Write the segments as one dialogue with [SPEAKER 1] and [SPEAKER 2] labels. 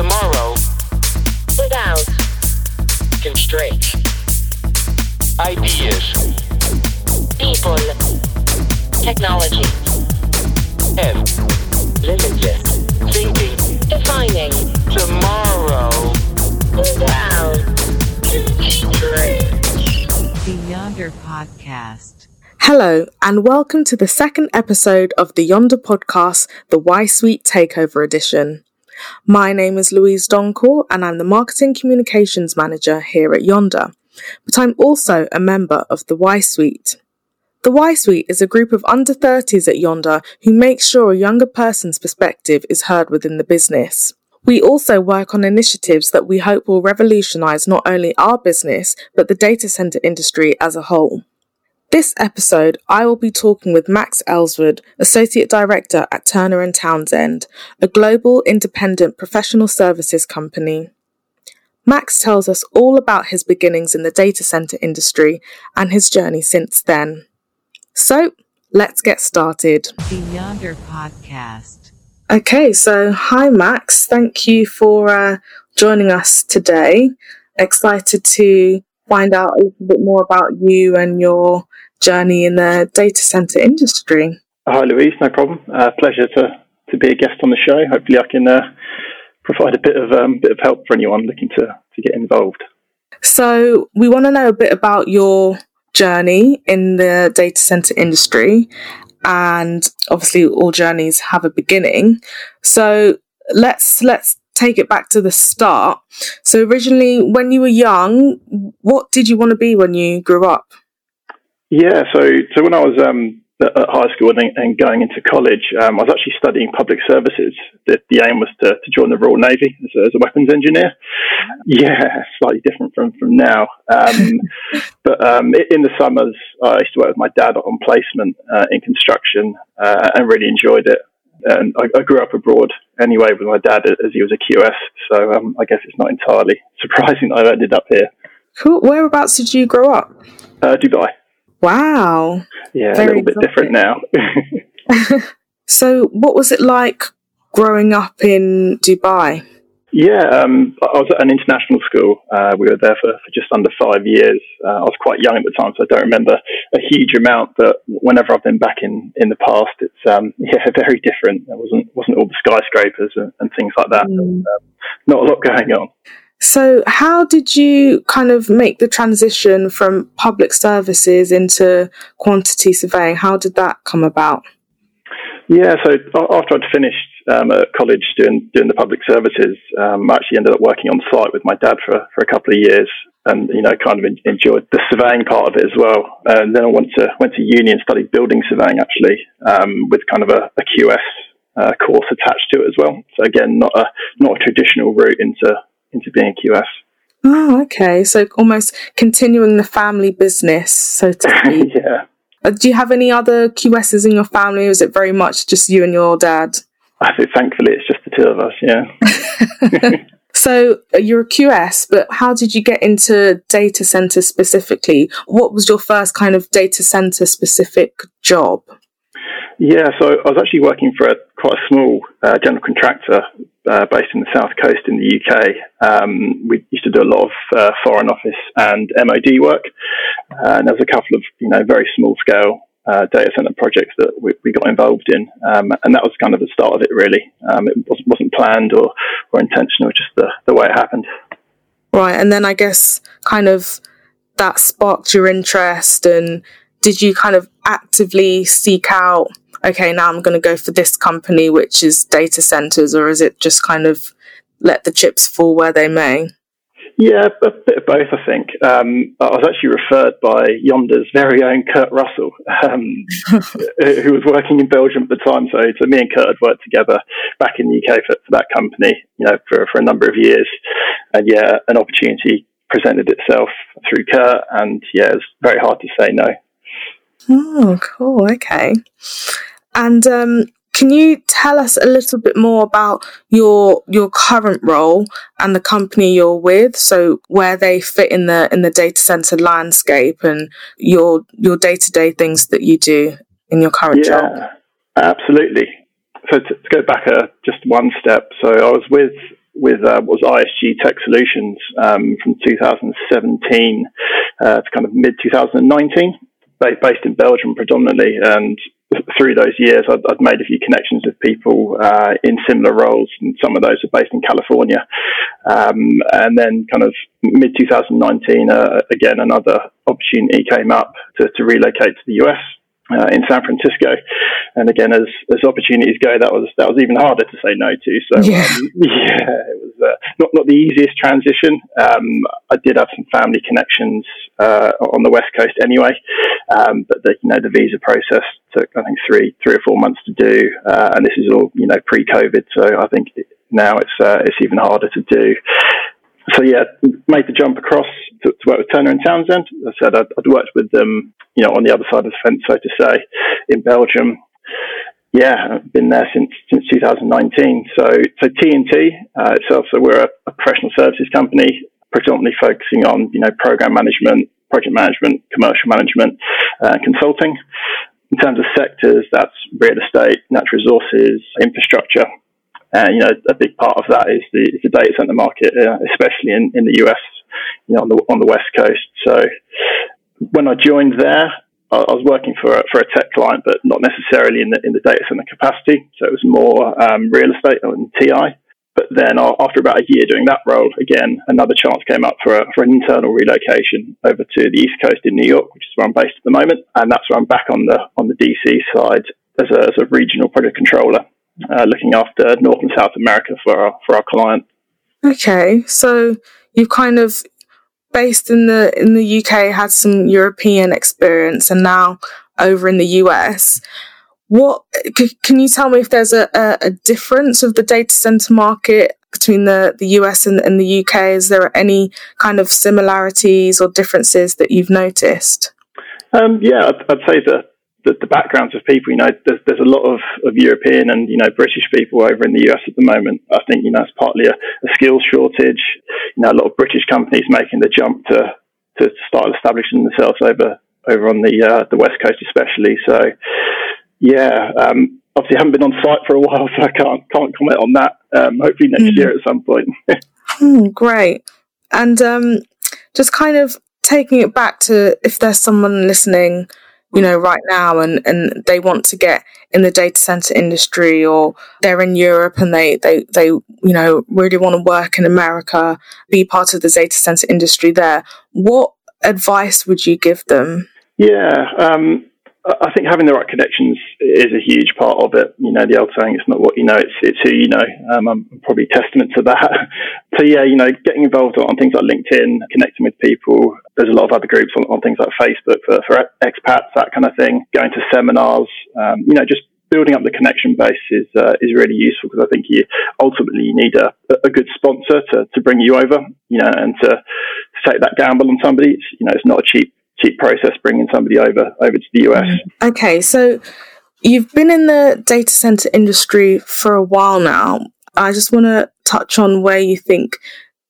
[SPEAKER 1] Tomorrow.
[SPEAKER 2] Without.
[SPEAKER 1] Constraints. Ideas.
[SPEAKER 2] People. Technology.
[SPEAKER 1] And limitless. Thinking.
[SPEAKER 2] Defining.
[SPEAKER 1] Tomorrow.
[SPEAKER 2] Without.
[SPEAKER 1] Constraints.
[SPEAKER 3] The Yondr Podcast.
[SPEAKER 4] Hello, and welcome to the second episode of the Yondr podcast, the Y Suite Takeover Edition. My name is Louise Donkor, and I'm the Marketing Communications Manager here at Yondr, but I'm also a member of the Y Suite. The Y Suite is a group of under 30s at Yondr who make sure a younger person's perspective is heard within the business. We also work on initiatives that we hope will revolutionise not only our business, but the data centre industry as a whole. This episode, I will be talking with Max Elswood, Associate Director at Turner and Townsend, a global independent professional services company. Max tells us all about his beginnings in the data center industry and his journey since then. So, let's get started.
[SPEAKER 3] The Yondr Podcast.
[SPEAKER 4] Okay, so hi Max, thank you for uh, joining us today. Excited to find out a little bit more about you and your journey in the data center industry.
[SPEAKER 5] Hi, Louise. No problem. Uh, pleasure to, to be a guest on the show. Hopefully, I can uh, provide a bit of um, bit of help for anyone looking to, to get involved.
[SPEAKER 4] So, we want to know a bit about your journey in the data center industry, and obviously, all journeys have a beginning. So, let's let's take it back to the start. So, originally, when you were young, what did you want to be when you grew up?
[SPEAKER 5] Yeah. So so when I was um, at high school and, and going into college, um, I was actually studying public services. The, the aim was to, to join the Royal Navy as a, as a weapons engineer. Yeah, slightly different from from now. Um, but um, in the summers, I used to work with my dad on placement uh, in construction uh, and really enjoyed it. And I, I grew up abroad anyway with my dad as he was a QS. So um, I guess it's not entirely surprising that I ended up here.
[SPEAKER 4] Cool. Whereabouts did you grow up?
[SPEAKER 5] Uh, Dubai.
[SPEAKER 4] Wow.
[SPEAKER 5] Yeah,
[SPEAKER 4] Very
[SPEAKER 5] a little bit different now.
[SPEAKER 4] So, what was it like growing up in Dubai?
[SPEAKER 5] Yeah, um, I was at an international school. Uh, we were there for, for just under five years. Uh, I was quite young at the time, so I don't remember a huge amount. But whenever I've been back in, in the past, it's um, yeah very different. There wasn't wasn't all the skyscrapers and, and things like that.
[SPEAKER 4] Mm.
[SPEAKER 5] Um, not a lot going on.
[SPEAKER 4] So, how did you kind of make the transition from public services into quantity surveying? How did that come about?
[SPEAKER 5] Yeah, so after I'd finished um, at college doing doing the public services, um, I actually ended up working on site with my dad for, for a couple of years, and you know, kind of en- enjoyed the surveying part of it as well. And then I went to went to uni and studied building surveying actually, um, with kind of a, a QS uh, course attached to it as well. So again, not a not a traditional route into into being a QS.
[SPEAKER 4] Oh, okay. So, almost continuing the family business, so to speak.
[SPEAKER 5] yeah,
[SPEAKER 4] Uh, Do you have any other QSs in your family, or is it very much just you and your dad?
[SPEAKER 5] I think thankfully it's just the two of us. Yeah.
[SPEAKER 4] So, uh, you're a QS, but how did you get into data center specifically? What was your first kind of data center specific job?
[SPEAKER 5] Yeah, so I was actually working for a quite a small uh, general contractor uh, based in the south coast in the UK. Um, we used to do a lot of uh, foreign office and MOD work, uh, and there was a couple of you know very small scale uh, data center projects that we, we got involved in, um, and that was kind of the start of it. Really, um, it wasn't, wasn't planned or, or intentional, just the, the way it happened.
[SPEAKER 4] Right, and then I guess kind of that sparked your interest, and did you kind of actively seek out, okay, now I'm going to go for this company, which is data centers, or is it just kind of let the chips fall where they may?
[SPEAKER 5] Yeah, a bit of both, I think. Um, I was actually referred by Yondr's very own Kurt Russell, um, who was working in Belgium at the time. So, so me and Kurt had worked together back in the UK for, for that company, you know, for, for a number of years. And yeah, an opportunity presented itself through Kurt, and yeah, it's very hard to say no.
[SPEAKER 4] Oh, cool. Okay. And um, can you tell us a little bit more about your your current role and the company you're with? So where they fit in the in the data center landscape and your your day to day things that you do in your current job.
[SPEAKER 5] Yeah, absolutely. So to, to go back uh, just one step, so I was with with uh, was ISG Tech Solutions um, from 2017 uh, to kind of mid 2019, based in Belgium predominantly. And through those years, I'd, I'd made a few connections with people uh, in similar roles, and some of those are based in California. Um, and then, kind of mid 2019, uh, again, another opportunity came up to, to relocate to the US uh, in San Francisco. And again, as as opportunities go, that was that was even harder to say no to. So
[SPEAKER 4] Yeah.
[SPEAKER 5] um, yeah, it was uh, not not the easiest transition. Um, I did have some family connections uh, on the west coast anyway, um, but the you know the visa process took I think three three or four months to do, uh, and this is all you know pre-COVID. So I think now it's uh, it's even harder to do so yeah, made the jump across to, to work with Turner and Townsend. As I said I'd, I'd worked with them, you know, on the other side of the fence, so to say, in Belgium. Yeah, I've been there since since 2019. So so TNT uh, itself, so we're a, a professional services company, predominantly focusing on you know program management, project management, commercial management, uh, consulting. In terms of sectors, that's real estate, natural resources, infrastructure, uh, you know, a big part of that is the, the data center market, uh, especially in, in the US, you know, on the on the west coast. So when I joined there, I, was working for a, for a tech client, but not necessarily in the in the data center capacity. So it was more um, real estate and TI. But then after about a year doing that role, again, another chance came up for, a, for an internal relocation over to the East Coast in New York, which is where I'm based at the moment. And that's where I'm back on the, on the DC side as a, as a regional project controller uh, looking after North and South America for our, for our client.
[SPEAKER 4] Okay, so you've kind of based in the in the UK had some European experience, and now over in the US. What c- can you tell me if there's a, a, a difference of the data center market between the, the US and, and the UK? Is there any kind of similarities or differences that you've noticed?
[SPEAKER 5] Um, yeah, I'd, I'd say that the, the backgrounds of people, you know, there's, there's a lot of, of European and, you know, British people over in the US at the moment. I think, you know, it's partly a, a skills shortage. You know, a lot of British companies making the jump to, to start establishing themselves over, over on the, uh, the West Coast, especially. So, yeah, um, obviously I haven't been on site for a while, so I can't, can't comment on that. Um, hopefully next
[SPEAKER 4] Mhm.
[SPEAKER 5] year at some point.
[SPEAKER 4] Hmm, great. And um, just kind of taking it back to if there's someone listening, you know, right now and, and they want to get in the data center industry or they're in Europe and they, they, they, you know, really want to work in America, be part of the data center industry there, what advice would you give them?
[SPEAKER 5] Yeah, um, I think having the right connections is a huge part of it. You know, the old saying, "It's not what you know; it's it's who you know." Um, I'm probably testament to that. so yeah, you know, getting involved on things like LinkedIn, connecting with people. There's a lot of other groups on, on things like Facebook for, for expats, that kind of thing. Going to seminars, um, you know, just building up the connection base is uh, is really useful because I think you ultimately you need a, a good sponsor to, to bring you over, you know, and to, to take that gamble on somebody. It's, you know, it's not a cheap cheap process bringing somebody over over to the US.
[SPEAKER 4] Okay, so you've been in the data center industry for a while now. I just want to touch on where you think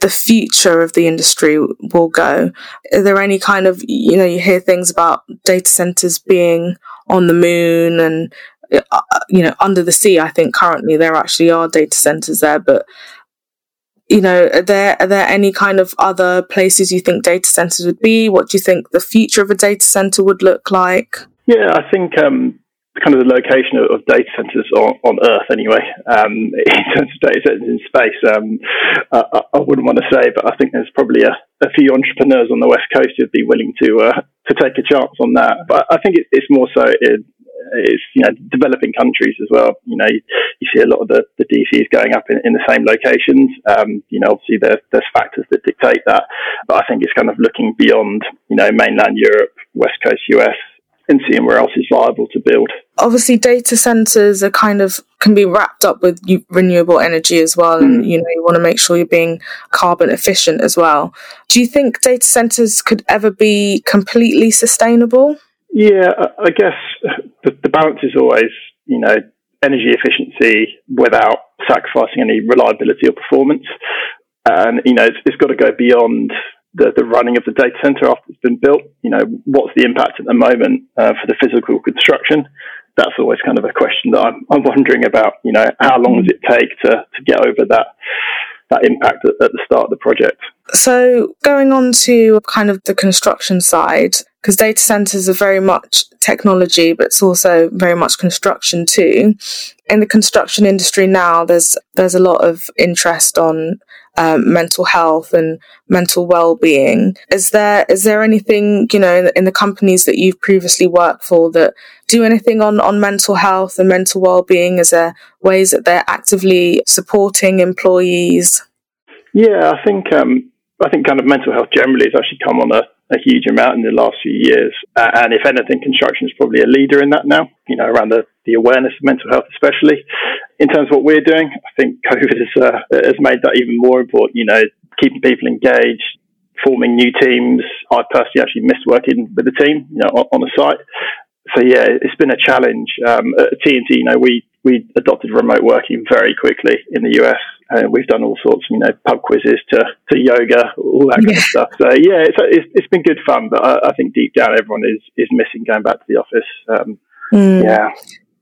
[SPEAKER 4] the future of the industry will go. Are there any kind of, you know, you hear things about data centers being on the moon and, uh, you know, under the sea. I think currently there actually are data centers there, but you know, are there are there any kind of other places you think data centers would be? What do you think the future of a data center would look like?
[SPEAKER 5] Yeah, I think um, kind of the location of, of data centers on, on Earth, anyway, um, in terms of data centers in space, um, I, I wouldn't want to say, but I think there's probably a, a few entrepreneurs on the West Coast who'd be willing to uh, to take a chance on that. But I think it, it's more so in, it's you know developing countries as well. You know, you, you see a lot of the, the DCs going up in, in the same locations. Um, you know, obviously there, there's factors that dictate that, but I think it's kind of looking beyond you know mainland Europe, West Coast US, and seeing where else is viable to build.
[SPEAKER 4] Obviously, data centers are kind of can be wrapped up with u- renewable energy as well, and you know you want to make sure you're being carbon efficient as well. Do you think data centers could ever be completely sustainable?
[SPEAKER 5] Yeah, I guess the, the balance is always, you know, energy efficiency without sacrificing any reliability or performance. And, you know, it's, it's got to go beyond the, the running of the data center after it's been built. You know, what's the impact at the moment uh, for the physical construction? That's always kind of a question that I'm, I'm wondering about. You know, how long does it take to, to get over that that impact at, at the start of the project.
[SPEAKER 4] So, going on to kind of the construction side, because data centers are very much technology, but it's also very much construction too. In the construction industry now, there's there's a lot of interest on um, mental health and mental well-being. Is there is there anything you know in, in, the companies that you've previously worked for that do anything on on mental health and mental well-being? There ways that they're actively supporting employees?
[SPEAKER 5] Yeah, I think um, I think kind of mental health generally has actually come on a, a huge amount in the last few years. Uh, and if anything, construction is probably a leader in that now, you know, around the, the awareness of mental health, especially. In terms of what we're doing, I think COVID has, uh, has made that even more important, you know, keeping people engaged, forming new teams. I personally actually missed working with the team, you know, on, on the site. So yeah, it's been a challenge. Um, at TNT, you know, we we adopted remote working very quickly in the US. Uh, we've done all sorts, you know, pub quizzes to, to yoga, all that kind yeah. of stuff. So yeah, it's, it's, it's been good fun, but I, I, think deep down everyone is is missing going back to the office. Um, mm. Yeah.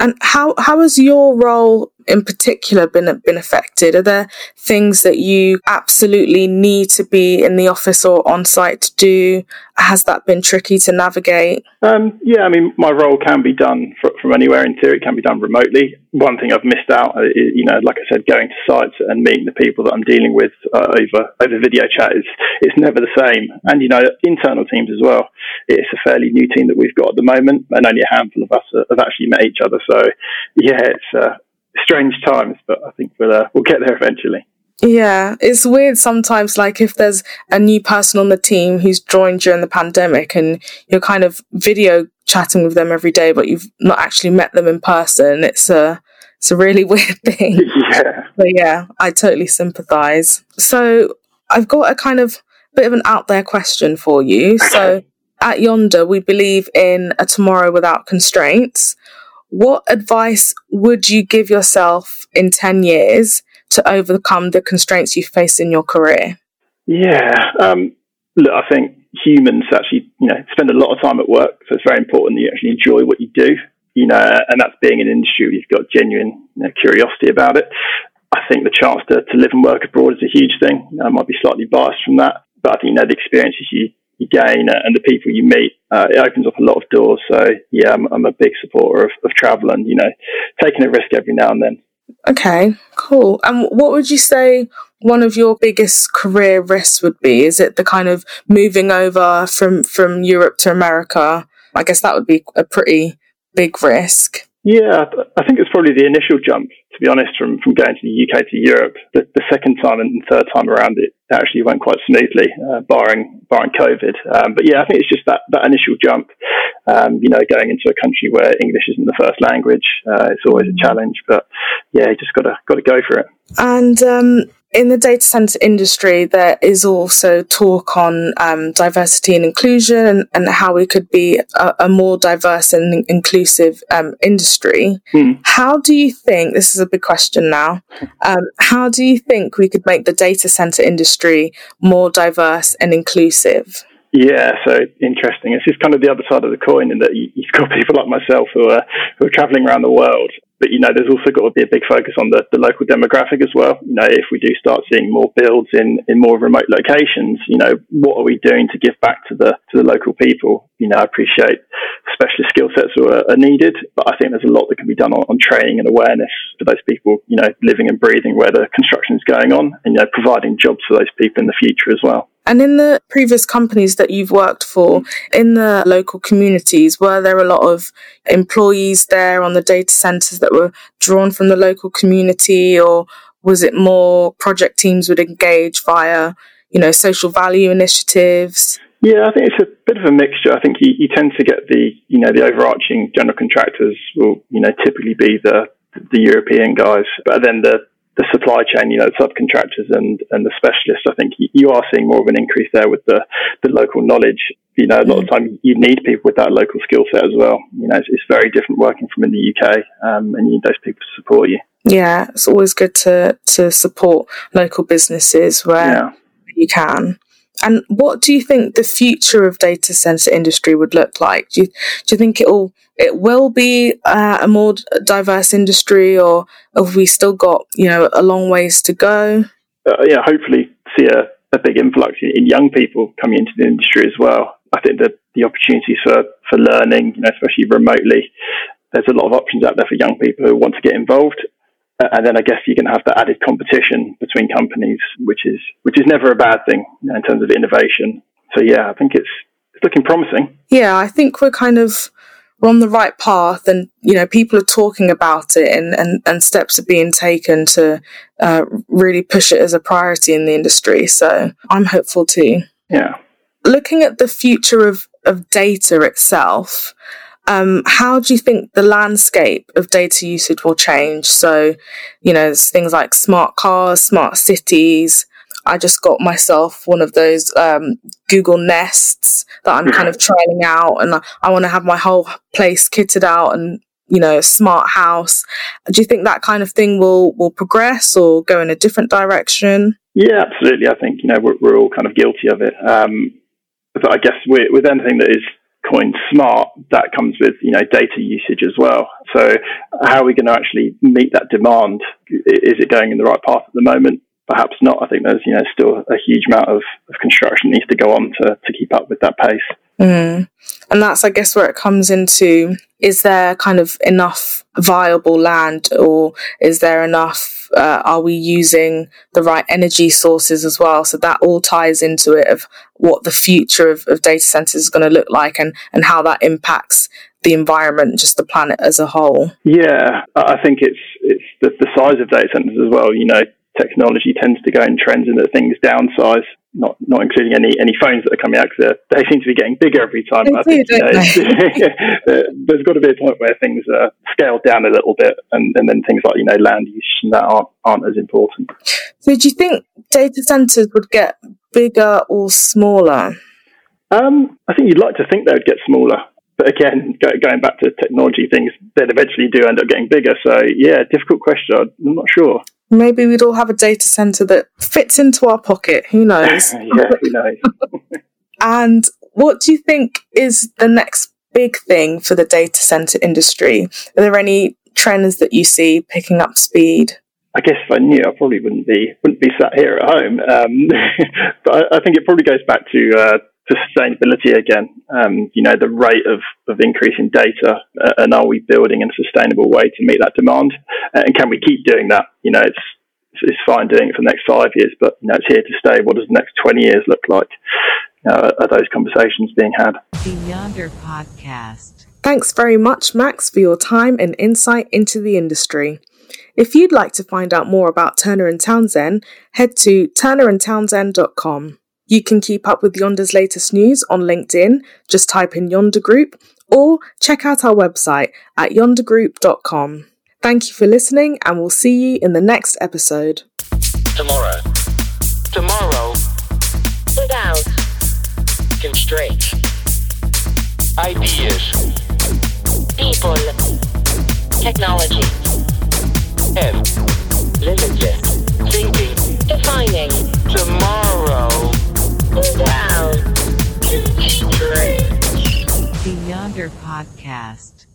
[SPEAKER 4] And how how has your role in particular been been affected? Are there things that you absolutely need to be in the office or on site to do? Has that been tricky to navigate?
[SPEAKER 5] Um, yeah, I mean, my role can be done from anywhere in theory. It can be done remotely. One thing I've missed out, uh, you know, like I said, going to sites and meeting the people that I'm dealing with uh, over over video chat is it's never the same. And you know, internal teams as well. It's a fairly new team that we've got at the moment, and only a handful of us have actually met each other. So yeah, it's. Uh, strange times, but I think we'll uh, we'll get there eventually.
[SPEAKER 4] Yeah, it's weird sometimes. Like if there's a new person on the team who's joined during the pandemic, and you're kind of video chatting with them every day, but you've not actually met them in person. It's a it's a really weird thing.
[SPEAKER 5] Yeah.
[SPEAKER 4] But yeah, I totally sympathise. So I've got a kind of bit of an out there question for you. So at Yondr, we believe in a tomorrow without constraints. What advice would you give yourself in 10 years to overcome the constraints you face in your career?
[SPEAKER 5] Yeah. Um, look, I think humans actually, you know, spend a lot of time at work. So it's very important that you actually enjoy what you do, you know, and that's being in an industry where you've got genuine you know, curiosity about it. I think the chance to, to live and work abroad is a huge thing. I might be slightly biased from that, but I think, you know, the experiences you, you gain and the people you meet, uh, it opens up a lot of doors. So yeah, I'm, I'm a big supporter of, of travel and you know taking a risk every now and then.
[SPEAKER 4] Okay, cool. And what would you say one of your biggest career risks would be? Is it the kind of moving over from from Europe to America? I guess that would be a pretty big risk.
[SPEAKER 5] Yeah, I think it's probably the initial jump, to be honest, from, from going to the UK to Europe. The, the second time and third time around, it actually went quite smoothly, uh, barring barring COVID. Um, but yeah, I think it's just that, that initial jump. Um, you know, going into a country where English isn't the first language, uh, it's always a challenge. But yeah, you just gotta gotta go for it.
[SPEAKER 4] And um, in the data center industry, there is also talk on um, diversity and inclusion and, and, how we could be a, a more diverse and inclusive um, industry. Hmm. How do you think, this is a big question now, um, how do you think we could make the data center industry more diverse and inclusive?
[SPEAKER 5] Yeah, so interesting. It's just kind of the other side of the coin in that you've got people like myself who are who are traveling around the world but you know, there's also got to be a big focus on the, the local demographic as well. You know, if we do start seeing more builds in, in more remote locations, you know, what are we doing to give back to the to the local people? You know, I appreciate specialist skill sets are, are needed, but I think there's a lot that can be done on, on training and awareness for those people. You know, living and breathing where the construction is going on, and you know, providing jobs for those people in the future as well.
[SPEAKER 4] And in the previous companies that you've worked for, in the local communities, were there a lot of employees there on the data centers that were drawn from the local community, or was it more project teams would engage via, you know, social value initiatives?
[SPEAKER 5] Yeah, I think it's a bit of a mixture. I think you, you tend to get the, you know, the overarching general contractors will, you know, typically be the the European guys, but then the the supply chain, you know, subcontractors and, and the specialists, I think you are seeing more of an increase there with the, the local knowledge. You know, a lot of mm. time you need people with that local skill set as well. You know, it's, it's very different working from in the UK, um, and you need those people to support you.
[SPEAKER 4] Yeah, it's always good to, to support local businesses where yeah. you can. And what do you think the future of data center industry would look like? Do you, do you think it will it will be uh, a more diverse industry, or have we still got you know a long ways to go?
[SPEAKER 5] uh, yeah, hopefully see a, a big influx in, in young people coming into the industry as well. I think that the opportunities for, for learning, you know, especially remotely, there's a lot of options out there for young people who want to get involved. Uh, and then I guess you can have that added competition between companies, which is which is never a bad thing in terms of innovation. So yeah, I think it's it's looking promising.
[SPEAKER 4] Yeah, I think we're kind of we're on the right path, and you know people are talking about it, and and, and steps are being taken to uh, really push it as a priority in the industry. So I'm hopeful too.
[SPEAKER 5] Yeah.
[SPEAKER 4] Looking at the future of of data itself, um, how do you think the landscape of data usage will change? So, you know, things like smart cars, smart cities. I just got myself one of those um, Google Nests that I'm kind of trialing out, and I, I want to have my whole place kitted out and you know, a smart house. Do you think that kind of thing will will progress or go in a different direction?
[SPEAKER 5] Yeah, absolutely. I think you know we're, we're all kind of guilty of it. Um, but I guess with, with anything that is coined smart, that comes with you know data usage as well. So how are we going to actually meet that demand? Is it going in the right path at the moment? Perhaps not. I think there's you know still a huge amount of, of construction needs to go on to, to keep up with that pace.
[SPEAKER 4] Mm. And that's, I guess, where it comes into is there kind of enough viable land or is there enough, uh, are we using the right energy sources as well? So that all ties into it of what the future of, of data centers is going to look like and, and how that impacts the environment, just the planet as a whole.
[SPEAKER 5] Yeah, I think it's, it's the, the size of data centers as well. You know, technology tends to go in trends and that things downsize not not including any any phones that are coming out because they seem to be getting bigger every time.
[SPEAKER 4] They
[SPEAKER 5] I
[SPEAKER 4] do,
[SPEAKER 5] think you know, there's got to be a point where things are scaled down a little bit, and, and then things like you know land use and that aren't aren't as important.
[SPEAKER 4] So, do you think data centers would get bigger or smaller?
[SPEAKER 5] Um, I think you'd like to think they would get smaller, but again, go, going back to technology things, they'd eventually do end up getting bigger. So, yeah, difficult question. I'm not sure.
[SPEAKER 4] Maybe we'd all have a data center that fits into our pocket. Who knows?
[SPEAKER 5] yeah, who knows?
[SPEAKER 4] and what do you think is the next big thing for the data center industry? Are there any trends that you see picking up speed?
[SPEAKER 5] I guess if I knew, I probably wouldn't be wouldn't be sat here at home. Um, but I, I, think it probably goes back to uh, to sustainability again. Um, you know, the rate of, of increase in data, uh, and are we building in a sustainable way to meet that demand? Uh, and can we keep doing that? You know, it's it's fine doing it for the next five years, but you know, it's here to stay. What does the next twenty years look like? You know, are those conversations being had?
[SPEAKER 3] The Yondr Podcast.
[SPEAKER 4] Thanks very much, Max, for your time and insight into the industry. If you'd like to find out more about Turner and Townsend, head to turnerandtownsend.com. You can keep up with Yondr's latest news on LinkedIn, just type in Yondr Group, or check out our website at yondrgroup.com. Thank you for listening, and we'll see you in the next episode.
[SPEAKER 1] Tomorrow. Tomorrow.
[SPEAKER 2] Without.
[SPEAKER 1] Constraints. Ideas.
[SPEAKER 2] People. Technology.
[SPEAKER 1] And
[SPEAKER 2] Limitless.
[SPEAKER 1] thinking.
[SPEAKER 2] Defining.
[SPEAKER 1] Tomorrow.
[SPEAKER 2] Without.
[SPEAKER 1] Constraints.
[SPEAKER 3] The Yondr Podcast.